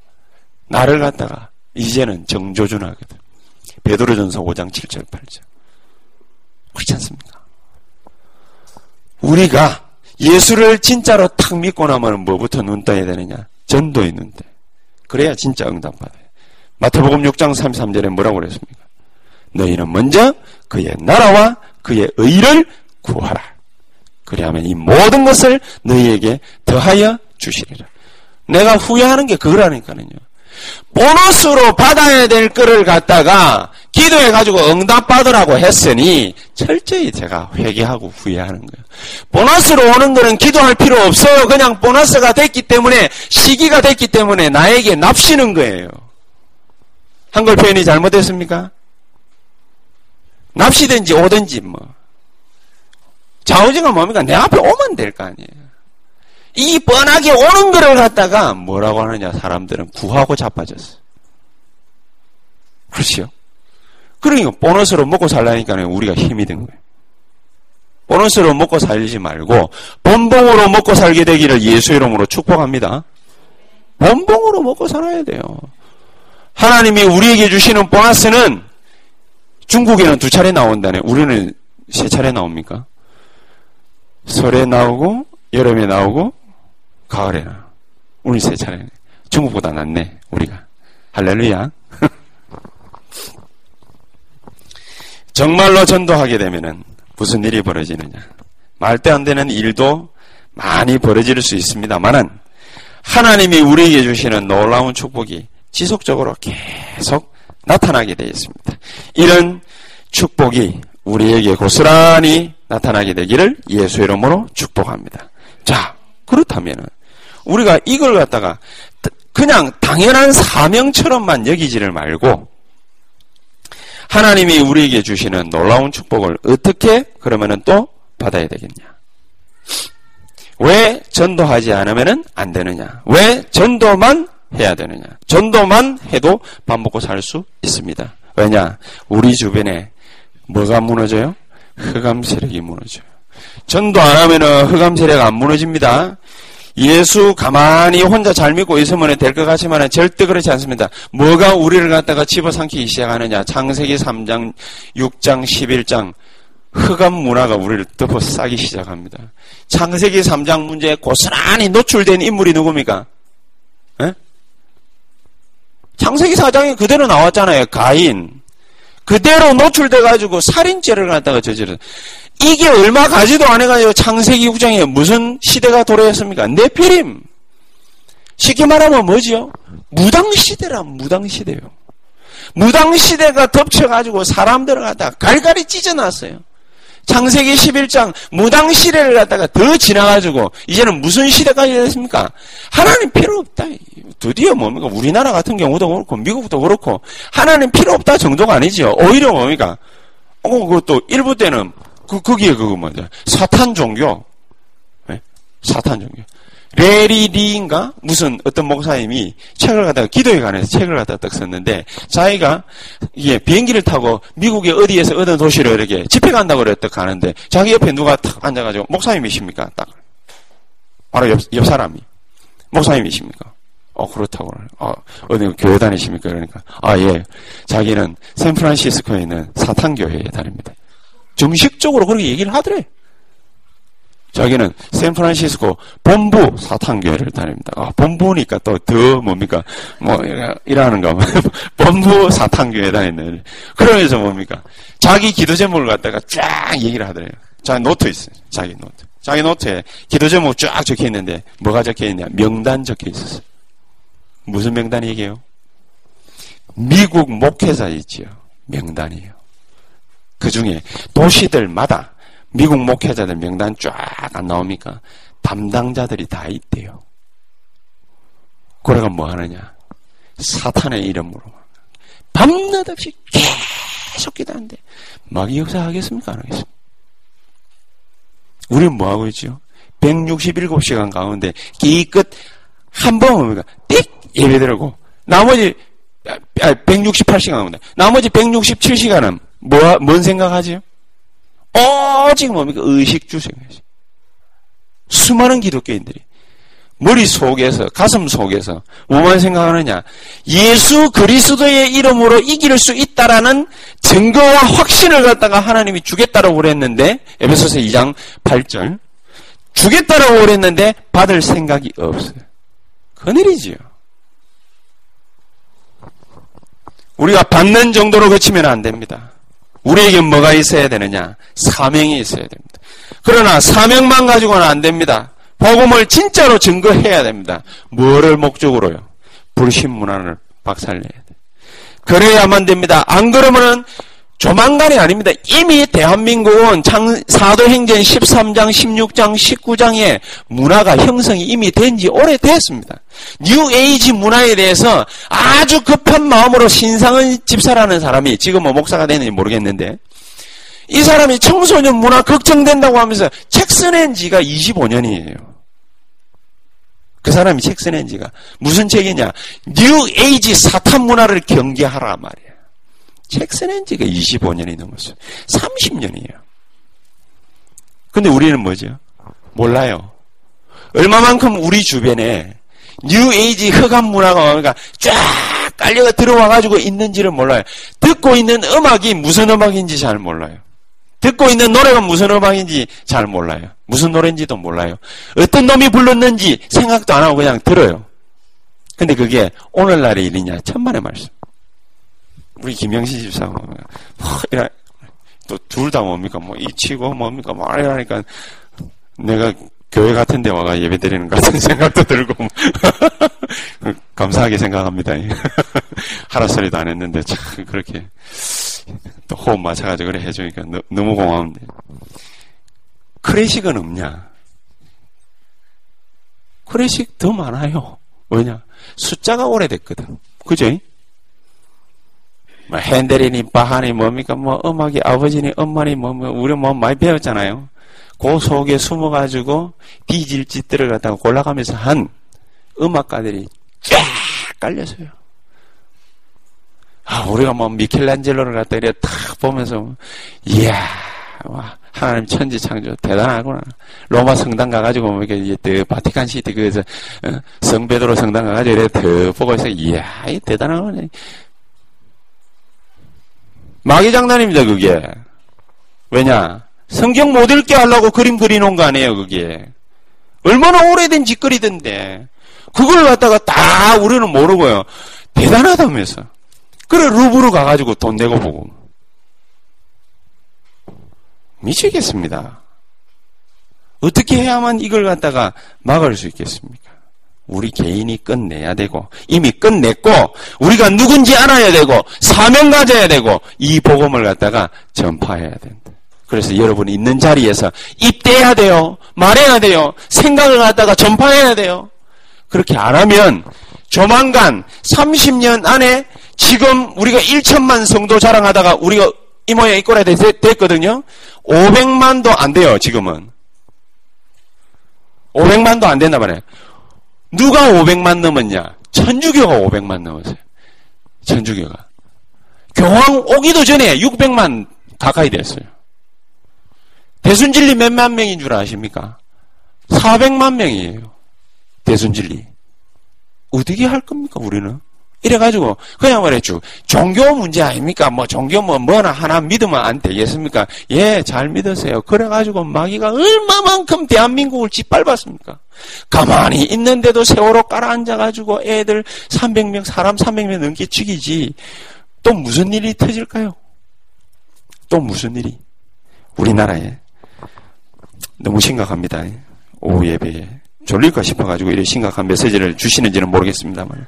나를 갖다가 이제는 정조준하거든. 베드로전서 5장 7절 8절. 그렇지 않습니까? 우리가 예수를 진짜로 탁 믿고 나면 뭐부터 눈 떠야 되느냐? 전도에 눈 떠. 그래야 진짜 응답받아요. 마태복음 6장 33절에 뭐라고 그랬습니까? 너희는 먼저 그의 나라와 그의 의를 구하라. 그리하면 이 모든 것을 너희에게 더하여 주시리라. 내가 후회하는 게 그거라니까요. 보너스로 받아야 될 거를 갖다가 기도해 가지고 응답 받으라고 했으니 철저히 제가 회개하고 후회하는 거예요. 보너스로 오는 거는 기도할 필요 없어요. 그냥 보너스가 됐기 때문에 시기가 됐기 때문에 나에게 납시는 거예요. 한글 표현이 잘못됐습니까? 납시든지 오든지 뭐. 좌우지가 뭡니까? 내 앞에 오면 될 거 아니에요. 이 뻔하게 오는 거를 갖다가 뭐라고 하느냐 사람들은 구하고 자빠졌어. 그렇지요? 그러니까 보너스로 먹고 살라니까 우리가 힘이 든 거예요. 보너스로 먹고 살지 말고 본봉으로 먹고 살게 되기를 예수 이름으로 축복합니다. 본봉으로 먹고 살아야 돼요. 하나님이 우리에게 주시는 보너스는 중국에는 두 차례 나온다네. 우리는 세 차례 나옵니까? 설에 나오고 여름에 나오고 가을에 나. 우리 세 차례. 중국보다 낫네. 우리가. 할렐루야. 정말로 전도하게 되면은 무슨 일이 벌어지느냐. 말도 안 되는 일도 많이 벌어질 수 있습니다만은 하나님이 우리에게 주시는 놀라운 축복이 지속적으로 계속 나타나게 되어 있습니다. 이런 축복이 우리에게 고스란히 나타나게 되기를 예수 이름으로 축복합니다. 자, 그렇다면 우리가 이걸 갖다가 그냥 당연한 사명처럼만 여기지를 말고 하나님이 우리에게 주시는 놀라운 축복을 어떻게 그러면은 또 받아야 되겠냐? 왜 전도하지 않으면 안 되느냐? 왜 전도만 해야 되느냐? 전도만 해도 밥 먹고 살 수 있습니다. 왜냐? 우리 주변에 뭐가 무너져요? 흑암 세력이 무너져요. 전도 안 하면은 흑암 세력 안 무너집니다. 예수 가만히 혼자 잘 믿고 있으면 될 것 같지만 절대 그렇지 않습니다. 뭐가 우리를 갖다가 집어삼키기 시작하느냐. 창세기 3장, 6장, 11장. 흑암 문화가 우리를 덮어 싸기 시작합니다. 창세기 3장 문제에 고스란히 노출된 인물이 누굽니까? 에? 예? 창세기 4장에 그대로 나왔잖아요. 가인. 그대로 노출돼가지고 살인죄를 갖다가 저지른. 이게 얼마 가지도 안 해가지고 창세기 9장에 무슨 시대가 도래했습니까? 네피림. 쉽게 말하면 뭐지요? 무당시대라, 무당시대요. 무당시대가 덮쳐가지고 사람들을 갖다가 갈갈이 찢어놨어요. 창세기 11장 무당 시대를 갖다가 더 지나가지고 이제는 무슨 시대까지 됐습니까? 하나님 필요 없다. 드디어 뭡니까? 우리나라 같은 경우도 그렇고 미국도 그렇고 하나님 필요 없다 정도가 아니지요. 오히려 뭡니까? 어, 그것도 일부 때는 그 거기에 그거 뭐죠? 사탄 종교. 네? 사탄 종교. 레리리인가 무슨 어떤 목사님이 책을 갖다가 기도에 관해서 책을 갖다가 딱 썼는데 자기가 이게 비행기를 타고 미국의 어디에서 어느 도시로 이렇게 집회 간다고 그랬다 가는데 자기 옆에 누가 탁 앉아가지고 목사님이십니까? 딱 바로 옆, 옆 사람이 목사님이십니까? 어 그렇다고 어, 어디 교회 다니십니까? 그러니까 아 예 자기는 샌프란시스코에 있는 사탄 교회에 다닙니다. 정식적으로 그렇게 얘기를 하더래. 자기는 샌프란시스코 본부 사탄교회를 다닙니다. 아, 본부니까 또 더 뭡니까? 뭐, 이러는가. 본부 사탄교회 다니는. 그러면서 뭡니까? 자기 기도 제목을 갖다가 쫙 얘기를 하더래요. 자기 노트 있어요. 자기 노트. 자기 노트에 기도 제목 쫙 적혀 있는데 뭐가 적혀 있냐? 명단 적혀 있었어요. 무슨 명단 이게요? 미국 목회자 있지요. 명단이에요. 그 중에 도시들마다 미국 목회자들 명단 쫙 안 나옵니까? 담당자들이 다 있대요. 그래가 뭐 하느냐? 사탄의 이름으로 밤낮 없이 계속 기도하는데 막 역사하겠습니까? 안 하겠습니까? 우리는 뭐 하고 있죠? 167시간 가운데 기껏 한번 뭡니까? 띡 예배 드리고 나머지 168시간 아, 가운데 나머지 167시간은 뭐, 뭔 생각하지요? 오직 뭡니까? 의식주 생각하지. 수많은 기독교인들이 머릿속에서, 가슴 속에서 뭐만 생각하느냐? 예수 그리스도의 이름으로 이길 수 있다라는 증거와 확신을 갖다가 하나님이 주겠다라고 그랬는데, 에베소서 2장 8절. 주겠다라고 그랬는데, 받을 생각이 없어요. 그늘이지요. 우리가 받는 정도로 그치면 안 됩니다. 우리에게 뭐가 있어야 되느냐? 사명이 있어야 됩니다. 그러나 사명만 가지고는 안 됩니다. 복음을 진짜로 증거해야 됩니다. 뭐를 목적으로요? 불신 문화를 박살내야 돼. 그래야만 됩니다. 안 그러면은 조만간이 아닙니다. 이미 대한민국은 사도행전 13장, 16장, 19장에 문화가 형성이 이미 된 지 오래됐습니다. 뉴에이지 문화에 대해서 아주 급한 마음으로 신상은 집사라는 사람이 지금 뭐 목사가 되는지 모르겠는데 이 사람이 청소년 문화 걱정된다고 하면서 책 써낸 지가 25년이에요. 그 사람이 책 써낸 지가 무슨 책이냐? 뉴에이지 사탄 문화를 경계하라 말이에요. 책 써낸 지가 25년이 넘었어요. 30년이에요. 근데 우리는 뭐죠? 몰라요. 얼마만큼 우리 주변에 뉴 에이지 흑암 문화가 그러니까 쫙 깔려가 들어와가지고 있는지를 몰라요. 듣고 있는 음악이 무슨 음악인지 잘 몰라요. 듣고 있는 노래가 무슨 음악인지 잘 몰라요. 무슨 노래인지도 몰라요. 어떤 놈이 불렀는지 생각도 안 하고 그냥 들어요. 근데 그게 오늘날의 일이냐? 천만의 말씀. 우리 김영신 집사가 뭐, 이라, 또 둘 다 뭡니까? 뭐, 이 치고 뭡니까? 뭐, 이러니까 내가 교회 같은 데 와가 예배 드리는 것 같은 생각도 들고, 뭐. 감사하게 생각합니다. 하라 소리도 안 했는데, 참, 그렇게, 또 호흡 맞춰가지고 그래 해주니까 너, 너무 고마운데. 크래식은 없냐? 크래식 더 많아요. 왜냐? 숫자가 오래됐거든. 그죠? 뭐 핸델이니 바하니 뭡니까? 뭐 음악이 아버지니 엄마니 뭐, 뭐 우리 뭐 많이 배웠잖아요. 그 속에 숨어가지고 뒤질 짓들을 갖다가 골라가면서 한 음악가들이 쫙 깔려서요. 아, 우리가 뭐 미켈란젤로를 갖다 이래 탁 보면서, 이야, 와, 하나님 천지 창조 대단하구나. 로마 성당 가가지고 뭐 이렇게 그 바티칸 시티 그서 어? 성베드로 성당 가가지고 이래 더 보고 있어. 이야, 이 대단하구나. 마귀 장난입니다, 그게. 왜냐? 성경 못 읽게 하려고 그림 그리는 거 아니에요, 그게. 얼마나 오래된 짓거리던데. 그걸 갖다가 다 우리는 모르고요. 대단하다면서. 그래, 루브르 가가지고 돈 내고 보고. 미치겠습니다. 어떻게 해야만 이걸 갖다가 막을 수 있겠습니까? 우리 개인이 끝내야 되고 이미 끝냈고 우리가 누군지 알아야 되고 사명 가져야 되고 이 복음을 갖다가 전파해야 된다. 그래서 여러분이 있는 자리에서 입대해야 돼요. 말해야 돼요. 생각을 갖다가 전파해야 돼요. 그렇게 안 하면 조만간 30년 안에 지금 우리가 1천만 성도 자랑하다가 우리가 이 모양 이 꼴에 됐거든요. 500만도 안 돼요, 지금은. 500만도 안 된다 말이에요. 누가 500만 넘었냐? 천주교가 500만 넘었어요. 천주교가. 교황 오기도 전에 600만 가까이 됐어요. 대순진리 몇만 명인 줄 아십니까? 400만 명이에요. 대순진리. 어떻게 할 겁니까, 우리는? 이래가지고 그냥 말했죠. 종교 문제 아닙니까? 뭐 종교 뭐 뭐나 하나 믿으면 안 되겠습니까? 예, 잘 믿으세요. 그래가지고 마귀가 얼마만큼 대한민국을 짓밟았습니까? 가만히 있는데도 세월호 깔아앉아가지고 애들 300명 사람 300명 넘게 죽이지. 또 무슨 일이 터질까요? 또 무슨 일이? 우리나라에 너무 심각합니다. 오후 예배에 졸릴까 싶어가지고 이렇게 심각한 메시지를 주시는지는 모르겠습니다만.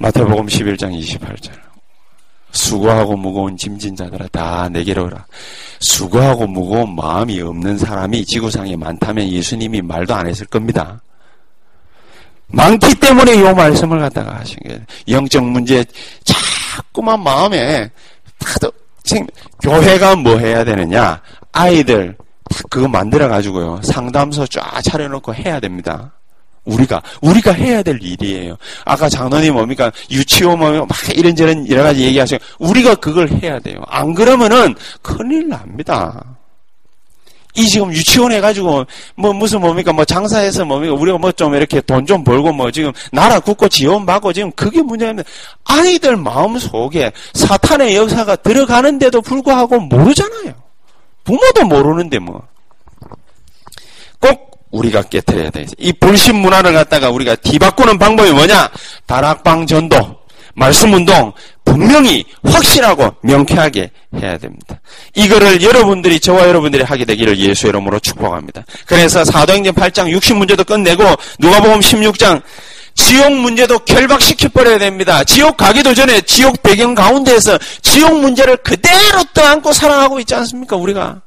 마태복음 11장 28절. 수고하고 무거운 짐진 자들아 다 내게로 오라. 수고하고 무거운 마음이 없는 사람이 지구상에 많다면 예수님이 말도 안 했을 겁니다. 많기 때문에 이 말씀을 갖다가 하신 거예요. 영적 문제 자꾸만 마음에 다들 교회가 뭐 해야 되느냐? 아이들 그거 만들어 가지고요. 상담소 쫙 차려놓고 해야 됩니다. 우리가 우리가 해야 될 일이에요. 아까 장로님 뭡니까 유치원 뭐막 이런저런 여러 가지 얘기하시고 우리가 그걸 해야 돼요. 안 그러면은 큰일 납니다. 이 지금 유치원 해가지고 뭐 무슨 뭡니까 뭐 장사해서 뭡니까 우리가 뭐 좀 이렇게 돈 좀 벌고 뭐 지금 나라 굳고 지원 받고 지금 그게 문제입니다. 아이들 마음 속에 사탄의 역사가 들어가는데도 불구하고 모르잖아요. 부모도 모르는데 뭐. 꼭 우리가 깨뜨려야 돼. 이 불신 문화를 갖다가 우리가 뒤바꾸는 방법이 뭐냐? 다락방 전도, 말씀 운동, 분명히 확실하고 명쾌하게 해야 됩니다. 이거를 여러분들이 저와 여러분들이 하게 되기를 예수 이름으로 축복합니다. 그래서 사도행전 8장 60문제도 끝내고 누가복음 16장 지옥 문제도 결박시켜 버려야 됩니다. 지옥 가기도 전에 지옥 배경 가운데에서 지옥 문제를 그대로 떠안고 살아가고 있지 않습니까? 우리가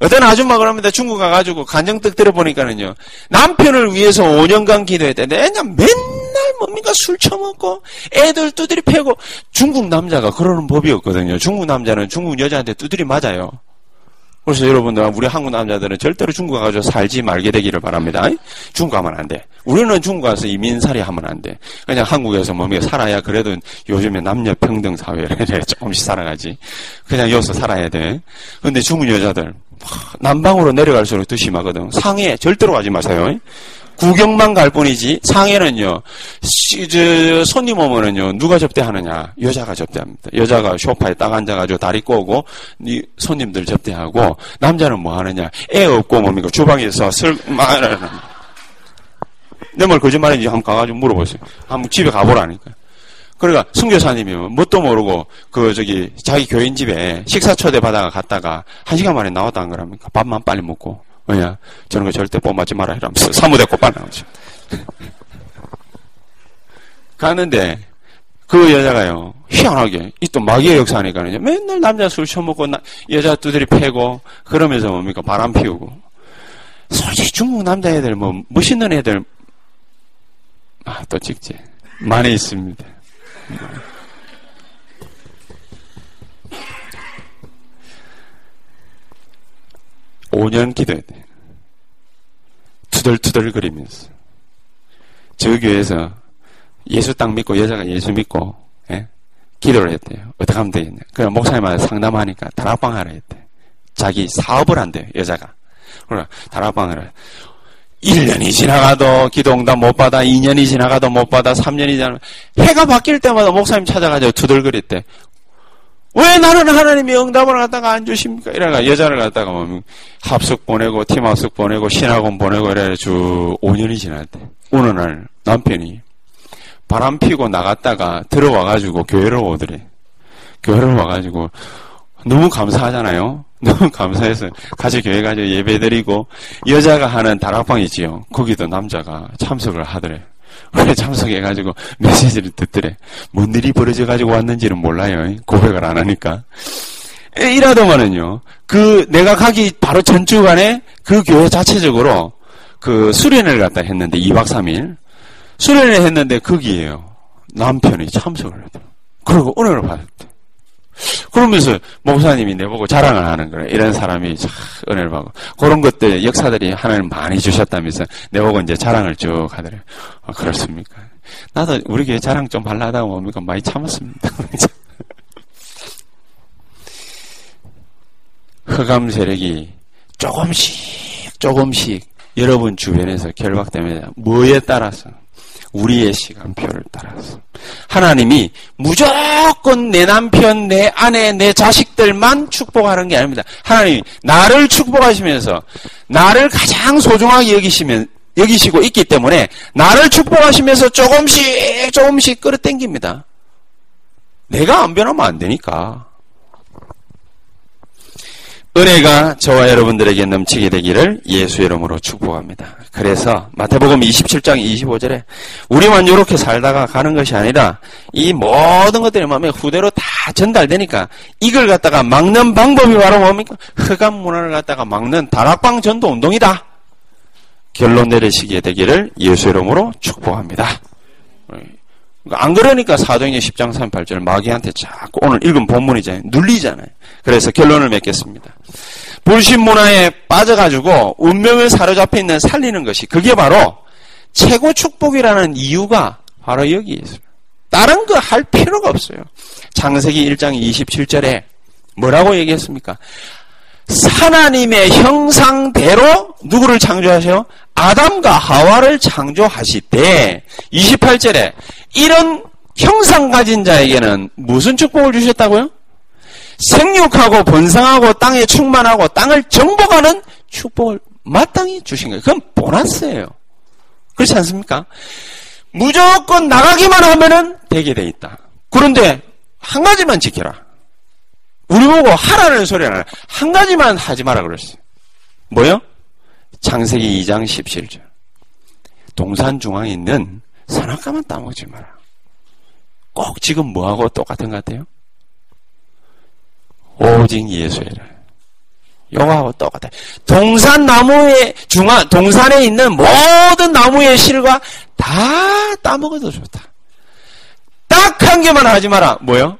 어떤 아줌마 그럽니다. 중국 가가지고 간정떡 들어보니까는요. 남편을 위해서 5년간 기도했대는데 그냥 맨날 뭡니까 술 처먹고 애들 두드리 패고 중국 남자가 그러는 법이 없거든요. 중국 남자는 중국 여자한테 두드리 맞아요. 그래서 여러분들 우리 한국 남자들은 절대로 중국 가가지고 살지 말게 되기를 바랍니다. 중국 가면 안 돼. 우리는 중국 가서 이민살이 하면 안 돼. 그냥 한국에서 뭡니까 살아야 그래도 요즘에 남녀 평등 사회를 조금씩 살아가지. 그냥 여기서 살아야 돼. 근데 중국 여자들 남방으로 내려갈수록 더 심하거든. 상해 절대로 가지 마세요. 구경만 갈 뿐이지 상해는요 시, 저, 손님 오면은요 누가 접대하느냐 여자가 접대합니다. 여자가 쇼파에 딱 앉아가지고 다리 꼬고 이 손님들 접대하고 남자는 뭐 하느냐 애 없고 뭡니까 주방에서 슬 말하는 내말 거짓말인지 한번 가가지고 물어보세요. 한번 집에 가보라니까. 그러니까 승교사님이 뭣도 모르고 그 저기 자기 교인 집에 식사 초대 받아가 갔다가 한 시간 만에 나왔다는 거랍니까? 밥만 빨리 먹고 뭐냐? 저런 거 절대 뽐맞지 마라 이러면서 사무대 꽃반 나오죠. 가는데 그 여자가요 희한하게 이 또 마귀의 역사니까요 맨날 남자 술 처먹고 나, 여자 두드리 패고 그러면서 뭡니까 바람 피우고 솔직히 중국 남자애들 뭐 멋있는 애들 아 또 찍지 많이 있습니다. 5년 기도해야 돼. 투덜투덜거리면서. 저 교회에서 예수 딱 믿고 여자가 예수 믿고 예? 기도를 했대요. 어떻게 하면 되겠냐. 그럼 목사님한테 상담하니까 다락방 하라 했대. 자기 사업을 한대요. 여자가. 그러나 다락방을 해. 1년이 지나가도 기도응답 못 받아, 2년이 지나가도 못 받아, 3년이 지나가 해가 바뀔 때마다 목사님 찾아가지고 두들거렸대. 왜 나는 하나님이 응답을 갖다가 안 주십니까? 이래가 여자를 갖다가 뭐 합숙 보내고 팀 합숙 보내고 신학원 보내고 이래 주 5년이 지났대. 어느 날 남편이 바람 피고 나갔다가 들어와가지고 교회를 오더래. 교회를 와가지고 너무 감사하잖아요. 너무 감사해서 같이 교회 가서 예배드리고 여자가 하는 다락방이지요. 거기도 남자가 참석을 하더래. 그래 참석해가지고 메시지를 듣더래. 뭔 일이 벌어져가지고 왔는지는 몰라요. 고백을 안 하니까. 이라더만은요. 그 내가 가기 바로 전주간에 그 교회 자체적으로 그 수련을 갖다 했는데 2박 3일 수련을 했는데 거기에요. 남편이 참석을 하더라. 그리고 은혜를 받았대. 그러면서 목사님이 내보고 자랑을 하는 거예요. 이런 사람이 참 은혜를 받고 그런 것들 역사들이 하나님 많이 주셨다면서 내보고 이제 자랑을 쭉 하더래요. 아, 그렇습니까? 나도 우리 교회 자랑 좀 하려다가 뭡니까 많이 참았습니다. 흑암 세력이 조금씩 조금씩 여러분 주변에서 결박되면 뭐에 따라서 우리의 시간표를 따라서 하나님이 무조건 내 남편, 내 아내, 내 자식들만 축복하는 게 아닙니다. 하나님이 나를 축복하시면서 나를 가장 소중하게 여기시면 여기시고 있기 때문에 나를 축복하시면서 조금씩 조금씩 끌어당깁니다. 내가 안 변하면 안 되니까. 은혜가 저와 여러분들에게 넘치게 되기를 예수 이름으로 축복합니다. 그래서 마태복음 27장 25절에 우리만 이렇게 살다가 가는 것이 아니라 이 모든 것들이 마음에 후대로 다 전달되니까 이걸 갖다가 막는 방법이 바로 뭡니까? 흑암 문화를 갖다가 막는 다락방 전도 운동이다. 결론 내리시게 되기를 예수 이름으로 축복합니다. 안 그러니까 사도행전 10장 38절 마귀한테 자꾸 오늘 읽은 본문이잖아요. 눌리잖아요. 그래서 결론을 맺겠습니다. 불신 문화에 빠져가지고 운명을 사로잡혀 있는 살리는 것이 그게 바로 최고 축복이라는 이유가 바로 여기 있어요. 다른 거 할 필요가 없어요. 창세기 1장 27절에 뭐라고 얘기했습니까? 하나님의 형상대로 누구를 창조하세요? 아담과 하와를 창조하시되 28절에 이런 형상 가진 자에게는 무슨 축복을 주셨다고요? 생육하고 번성하고 땅에 충만하고 땅을 정복하는 축복을 마땅히 주신 거예요. 그건 보너스예요. 그렇지 않습니까? 무조건 나가기만 하면은 되게 돼 있다. 그런데 한 가지만 지켜라. 우리 보고 하라는 소리는 한 가지만 하지 마라 그랬어요. 뭐요? 창세기 2장 17절. 동산 중앙에 있는 선악과만 따먹지 마라. 꼭 지금 뭐하고 똑같은 것 같아요? 오직 예수를. 요거하고 똑같아. 동산 나무의 중앙, 동산에 있는 모든 나무의 실과 다 따먹어도 좋다. 딱 한 개만 하지 마라. 뭐요?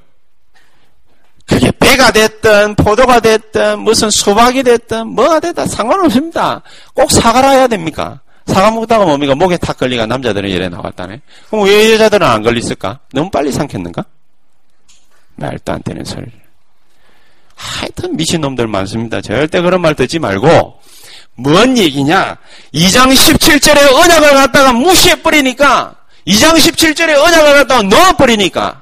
그게 배가 됐든 포도가 됐든 무슨 수박이 됐든 뭐가 됐든 상관없습니다. 꼭 사과를 해야 됩니까? 사과 먹다가 뭡니까? 목에 탁 걸리가 남자들은 이래 나왔다네. 그럼 왜 여자들은 안 걸렸을까? 너무 빨리 삼켰는가? 말도 안 되는 소리를. 하여튼 미친놈들 많습니다. 절대 그런 말 듣지 말고, 뭔 얘기냐? 2장 17절에 언약을 갖다가 무시해 버리니까, 2장 17절에 언약을 갖다가 넣어 버리니까,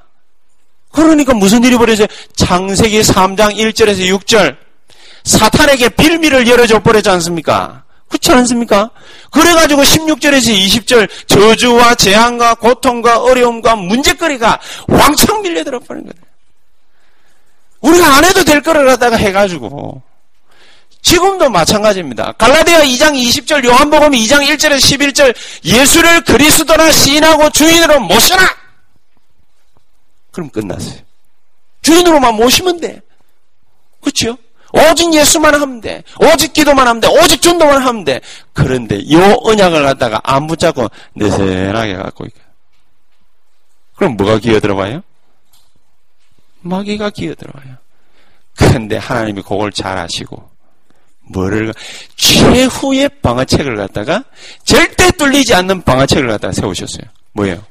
그러니까 무슨 일이 벌어져요? 창세기 3장 1절에서 6절, 사탄에게 빌미를 열어줘 버렸지 않습니까? 그렇지 않습니까? 그래가지고 16절에서 20절 저주와 재앙과 고통과 어려움과 문제거리가 왕창 밀려들어 버린 거예요. 우리가 안 해도 될 거를 갖다가 해가지고 지금도 마찬가지입니다. 갈라디아 2장 20절 요한복음 2장 1절에서 11절 예수를 그리스도나 시인하고 주인으로 모셔라. 그럼 끝났어요. 주인으로만 모시면 돼. 그렇죠? 오직 예수만 하면 돼. 오직 기도만 하면 돼. 오직 전도만 하면 돼. 그런데 요 언약을 갖다가 안 붙잡고 느슨하게 갖고 있고. 그럼 뭐가 기어들어와요? 마귀가 기어들어와요. 그런데 하나님이 그걸 잘 아시고 뭐를 최후의 방어책을 갖다가 절대 뚫리지 않는 방어책을 갖다가 세우셨어요. 뭐예요?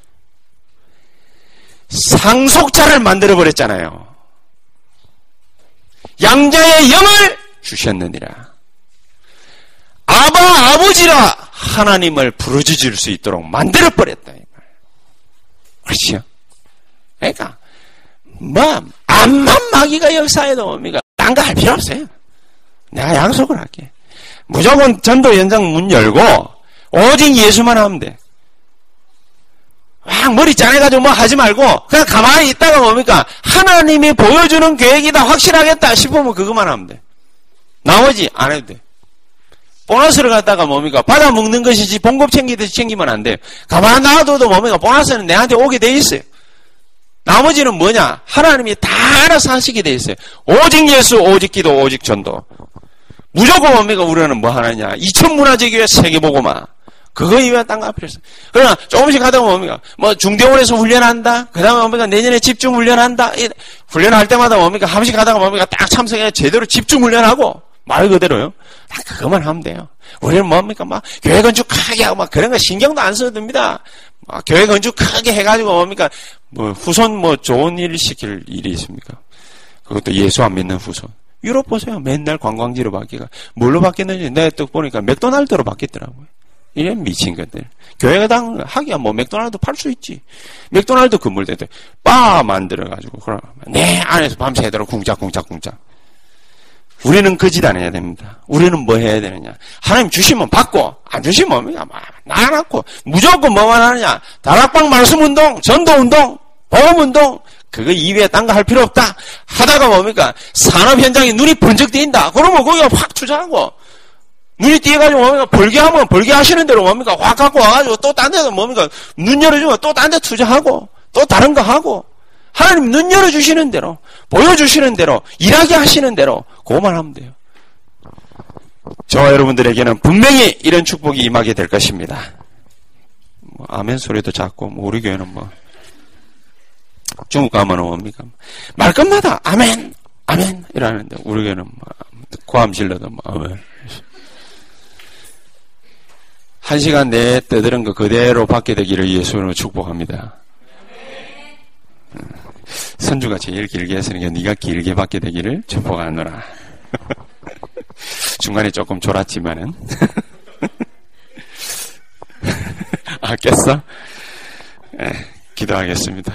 상속자를 만들어 버렸잖아요. 양자의 영을 주셨느니라. 아바 아버지라 하나님을 부르짖을 수 있도록 만들어 버렸다. 그렇죠? 그러니까 뭐 암만 마귀가 역사에도 뭡니까? 딴거 할 필요 없어요. 내가 약속을 할게. 무조건 전도 연장 문 열고 오직 예수만 하면 돼. 막 머리 짜내가지고 뭐 하지 말고 그냥 가만히 있다가 뭡니까? 하나님이 보여주는 계획이다 확실하겠다 싶으면 그것만 하면 돼. 나머지 안 해도 돼. 보너스를 갖다가 뭡니까? 받아 먹는 것이지 봉급 챙기듯이 챙기면 안 돼. 가만 놔둬도 뭡니까? 보너스는 내한테 오게 돼 있어요. 나머지는 뭐냐? 하나님이 다 알아서 하시게 돼 있어요. 오직 예수, 오직 기도, 오직 전도. 무조건 뭡니까? 우리는 뭐 하느냐? 이천 문화재교회 세계보고만. 그거 이외에 딴거 필요 없어. 그러나 조금씩 하다 보면 뭡니까? 뭐 중대원에서 훈련한다? 그 다음에 뭡니까? 내년에 집중 훈련한다? 훈련할 때마다 뭡니까? 한 번씩 하다가 뭡니까? 딱 참석해 제대로 집중 훈련하고 말 그대로요. 딱 그것만 하면 돼요. 우리는 뭡니까? 막 교회 건축 크게 하고 막 그런 거 신경도 안 써도 됩니다. 막 교회 건축 크게 해가지고 뭡니까? 뭐 후손 뭐 좋은 일 시킬 일이 있습니까? 그것도 예수 안 믿는 후손. 유럽 보세요. 맨날 관광지로 바뀌가. 뭘로 바뀌었는지 내가 또 보니까 맥도날드로 바뀌었더라고요. 이런 미친 것들. 교회가 당, 하기야 뭐 맥도날드 팔 수 있지. 맥도날드 건물대도 바 만들어가지고, 그럼, 내 안에서 밤새도록 궁짝궁짝궁짝. 우리는 그짓안 해야 됩니다. 우리는 뭐 해야 되느냐. 하나님 주시면 받고, 안 주시면 뭡니까? 나눠놓고, 무조건 뭐만 하느냐. 다락방 말씀 운동, 전도 운동, 보험 운동, 그거 이외에 딴 거 할 필요 없다. 하다가 뭡니까? 산업 현장에 눈이 번쩍 띄인다. 그러면 거기가 확 투자하고, 눈이 띄어가지고 뭡니까? 벌게 하면 벌게 하시는 대로 뭡니까? 확 갖고 와가지고 또 딴 데서 뭡니까? 눈 열어주면 또 딴 데 투자하고 또 다른 거 하고 하나님 눈 열어주시는 대로 보여주시는 대로 일하게 하시는 대로 그것만 하면 돼요. 저와 여러분들에게는 분명히 이런 축복이 임하게 될 것입니다. 뭐 아멘 소리도 작고 뭐 우리 교회는 뭐 중국 가면 뭡니까? 말끝마다 아멘 아멘 이러는데 우리 교회는 뭐 고함 질러도 뭐 아멘 한 시간 내에 떠드는 거 그대로 받게 되기를 예수로 축복합니다. 선주가 제일 길게 했으니까 네가 길게 받게 되기를 축복하노라. 중간에 조금 졸았지만은 아 깼어? 네, 기도하겠습니다.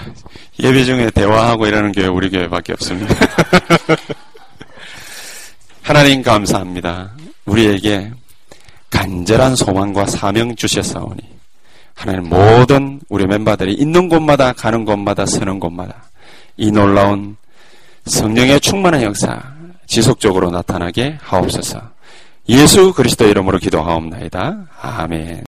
예배 중에 대화하고 이러는 교회 우리 교회밖에 없습니다. 하나님 감사합니다. 우리에게 간절한 소망과 사명 주셨사오니 하나님 모든 우리 멤버들이 있는 곳마다 가는 곳마다 서는 곳마다 이 놀라운 성령의 충만한 역사 지속적으로 나타나게 하옵소서. 예수 그리스도 이름으로 기도하옵나이다. 아멘.